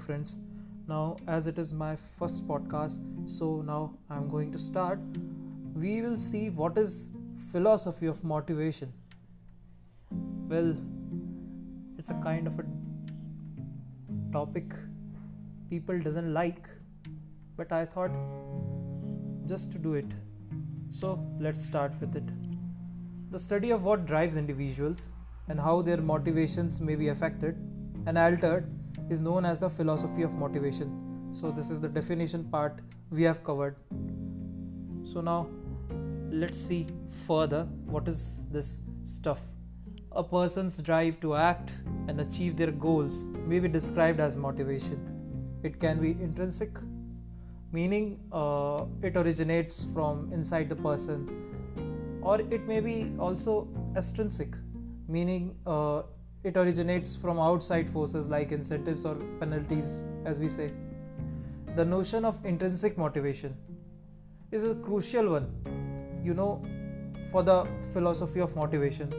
friends. Now, as it is my first podcast, so now I'm going to start. We will see what is philosophy of motivation. Well, it's a kind of a topic people doesn't like, but I thought just to do it. So, let's start with it. The study of what drives individuals and how their motivations may be affected and altered is known as the philosophy of motivation. So, this is the definition part we have covered. So, now let's see further what is this stuff. A person's drive to act and achieve their goals may be described as motivation. It can be intrinsic, meaning uh, it originates from inside the person, or it may be also extrinsic, meaning uh, it originates from outside forces like incentives or penalties, as we say. The notion of intrinsic motivation is a crucial one, you know, for the philosophy of motivation.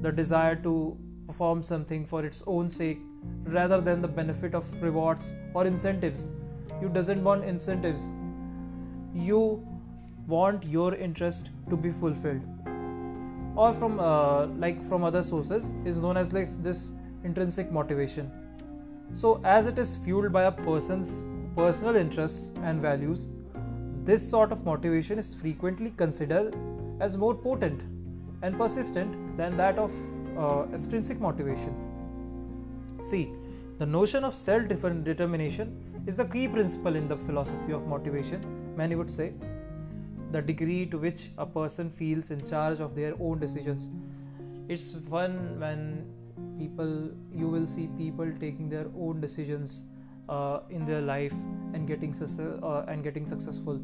The desire to perform something for its own sake rather than the benefit of rewards or incentives. You doesn't want incentives. You want your interest to be fulfilled or from uh, like from other sources is known as like this intrinsic motivation. So as it is fueled by a person's personal interests and values this sort of motivation is frequently considered as more potent and persistent than that of uh, extrinsic motivation. See the notion of self determination is the key principle in the philosophy of motivation many would say the degree to which a person feels in charge of their own decisions. It's fun when people you will see people taking their own decisions uh, in their life and getting success uh, and getting successful.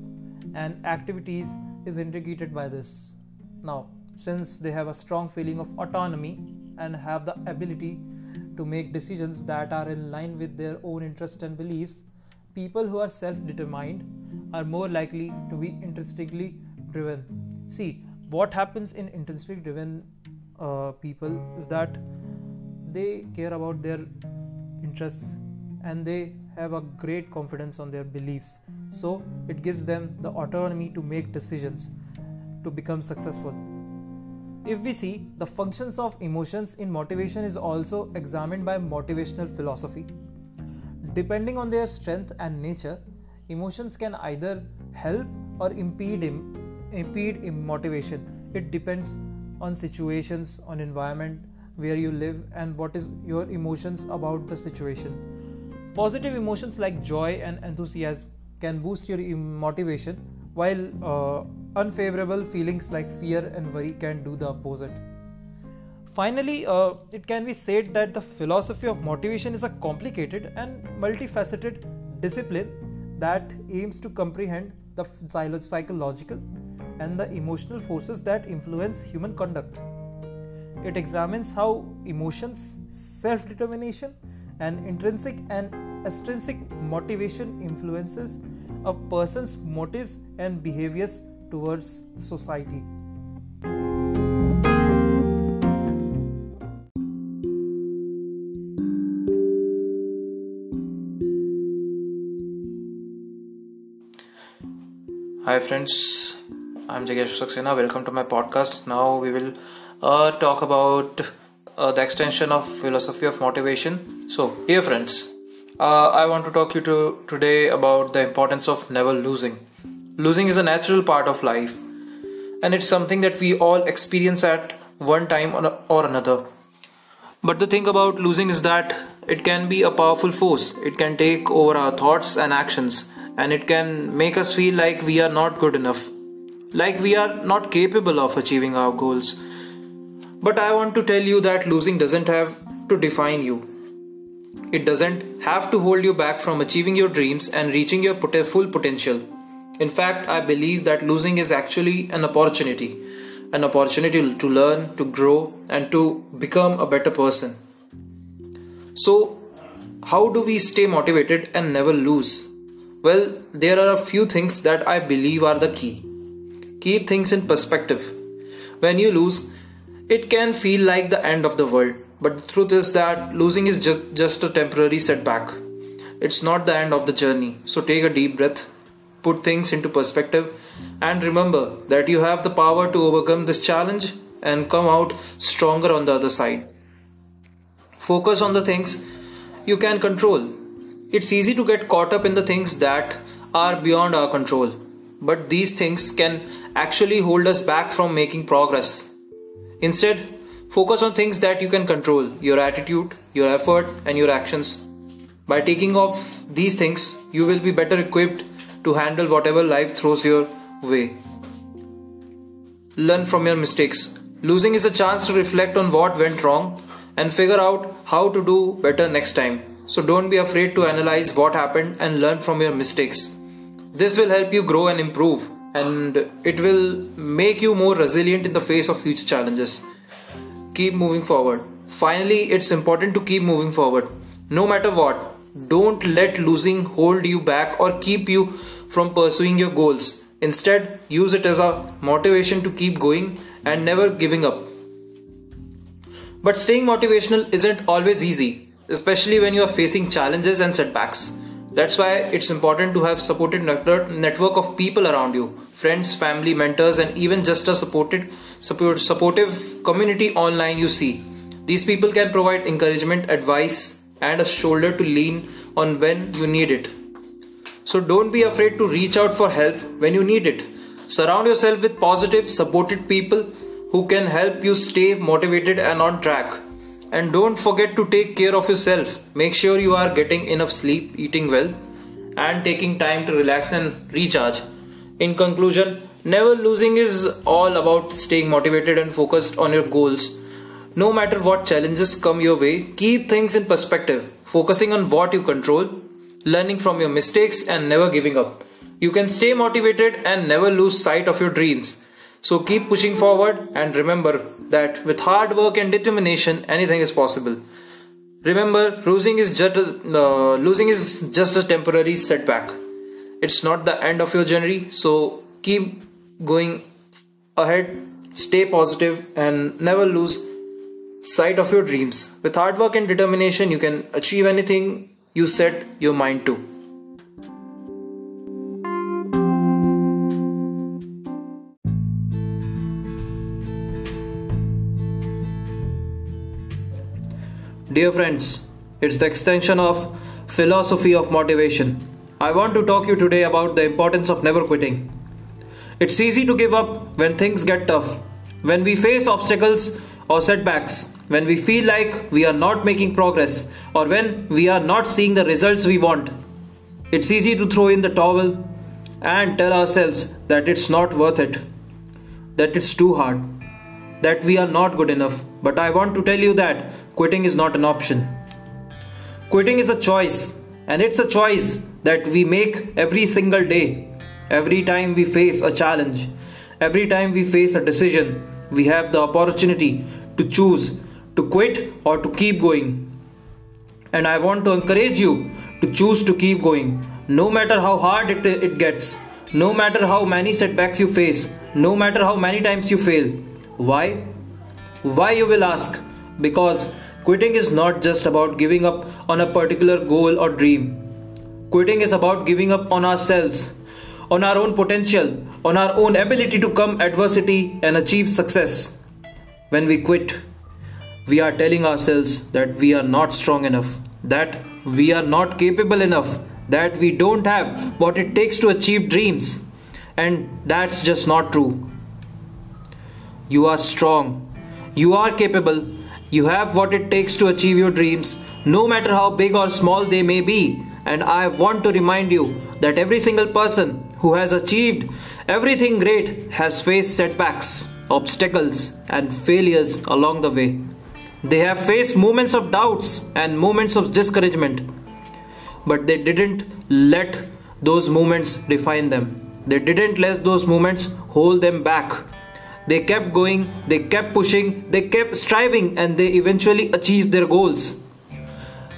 And activities is integrated by this. Now since they have a strong feeling of autonomy and have the ability to make decisions that are in line with their own interests and beliefs people who are self determined are more likely to be intrinsically driven. See, what happens in intrinsically driven uh, people is that they care about their interests and they have a great confidence on their beliefs. So, it gives them the autonomy to make decisions to become successful. If we see the functions of emotions in motivation is also examined by motivational philosophy. Depending on their strength and nature, emotions can either help or impede impede motivation. It depends on situations on environment where you live and what is your emotions about the situation. Positive emotions like joy and enthusiasm can boost your motivation while uh, unfavorable feelings like fear and worry can do the opposite. Finally uh, it can be said that the philosophy of motivation is a complicated and multifaceted discipline that aims to comprehend the psychological and the emotional forces that influence human conduct. It examines how emotions, self determination, and intrinsic and extrinsic motivation influences a person's motives and behaviors towards society. Hi friends, I'm Jigyashu Saxena. Welcome to my podcast. Now we will uh, talk about uh, the extension of philosophy of motivation. So, dear friends, uh, I want to talk you to today about the importance of never losing. Losing is a natural part of life, and it's something that we all experience at one time or another. But the thing about losing is that it can be a powerful force. It can take over our thoughts and actions and it can make us feel like we are not good enough, like we are not capable of achieving our goals. But I want to tell you that losing doesn't have to define you. It doesn't have to hold you back from achieving your dreams and reaching your full potential. In fact, I believe that losing is actually an opportunity an opportunity to learn, to grow, and to become a better person. So, how do we stay motivated and never lose? Well, there are a few things that I believe are the key. Keep things in perspective. When you lose, it can feel like the end of the world, but the truth is that losing is just, just a temporary setback. it's not the end of the journey. So take a deep breath, put things into perspective, and remember that you have the power to overcome this challenge and come out stronger on the other side. Focus on the things you can control. It's easy to get caught up in the things that are beyond our control, but these things can actually hold us back from making progress. Instead, focus on things that you can control your attitude, your effort, and your actions. By taking off these things, you will be better equipped to handle whatever life throws your way. Learn from your mistakes. Losing is a chance to reflect on what went wrong and figure out how to do better next time. So don't be afraid to analyze what happened and learn from your mistakes. This will help you grow and improve, and it will make you more resilient in the face of future challenges. Keep moving forward. Finally, it's important to keep moving forward. No matter what, don't let losing hold you back or keep you from pursuing your goals. Instead, use it as a motivation to keep going and never giving up. But staying motivational isn't always easy, especially when you are facing challenges and setbacks. That's why it's important to have supported network of people around you, friends, family, mentors, and even just a supported support, supportive community online you see. These people can provide encouragement, advice, and a shoulder to lean on when you need it. So don't be afraid to reach out for help when you need it. Surround yourself with positive, supported people who can help you stay motivated and on track. And don't forget to take care of yourself. Make sure you are getting enough sleep, eating well, and taking time to relax and recharge. In conclusion, never losing is all about staying motivated and focused on your goals. No matter what challenges come your way, keep things in perspective, focusing on what you control, learning from your mistakes, and never giving up. You can stay motivated and never lose sight of your dreams. So keep pushing forward and remember that with hard work and determination, anything is possible. Remember, losing is just a, uh, losing is just a temporary setback. It's not the end of your journey. So keep going ahead, stay positive, and never lose sight of your dreams. With hard work and determination, you can achieve anything you set your mind to. Dear friends, it's the extension of philosophy of motivation. I want to talk to you today about the importance of never quitting. It's easy to give up when things get tough, when we face obstacles or setbacks, when we feel like we are not making progress, or when we are not seeing the results we want. It's easy to throw in the towel and tell ourselves that it's not worth it, that it's too hard that we are not good enough. But I want to tell you that quitting is not an option. Quitting is a choice, and it's a choice that we make every single day. Every time we face a challenge, every time we face a decision, we have the opportunity to choose to quit or to keep going. And I want to encourage you to choose to keep going, no matter how hard it, it gets, no matter how many setbacks you face, no matter how many times you fail why? Why you will ask? Because quitting is not just about giving up on a particular goal or dream. Quitting is about giving up on ourselves, on our own potential, on our own ability to come adversity and achieve success. When we quit, we are telling ourselves that we are not strong enough, that we are not capable enough, that we don't have what it takes to achieve dreams. And that's just not true. You are strong. You are capable. You have what it takes to achieve your dreams, no matter how big or small they may be. And I want to remind you that every single person who has achieved everything great has faced setbacks, obstacles, and failures along the way. They have faced moments of doubts and moments of discouragement, but they didn't let those moments define them. They didn't let those moments hold them back. They kept going, they kept pushing, they kept striving, and they eventually achieved their goals.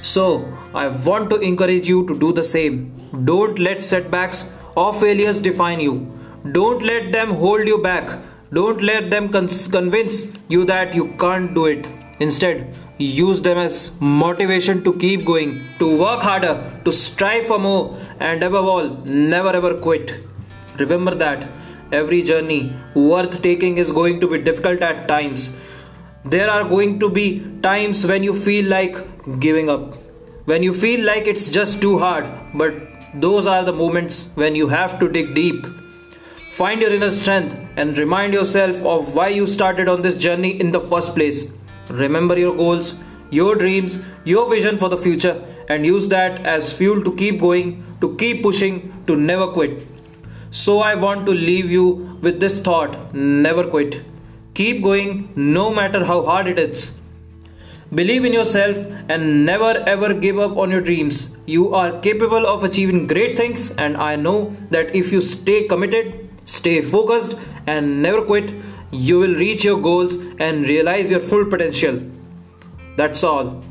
So, I want to encourage you to do the same. Don't let setbacks or failures define you. Don't let them hold you back. Don't let them con- convince you that you can't do it. Instead, use them as motivation to keep going, to work harder, to strive for more, and above all, never ever quit. Remember that every journey worth taking is going to be difficult at times. There are going to be times when you feel like giving up, when you feel like it's just too hard, but those are the moments when you have to dig deep. Find your inner strength and remind yourself of why you started on this journey in the first place. Remember your goals, your dreams, your vision for the future, and use that as fuel to keep going, to keep pushing, to never quit. So, I want to leave you with this thought never quit. Keep going no matter how hard it is. Believe in yourself and never ever give up on your dreams. You are capable of achieving great things, and I know that if you stay committed, stay focused, and never quit, you will reach your goals and realize your full potential. That's all.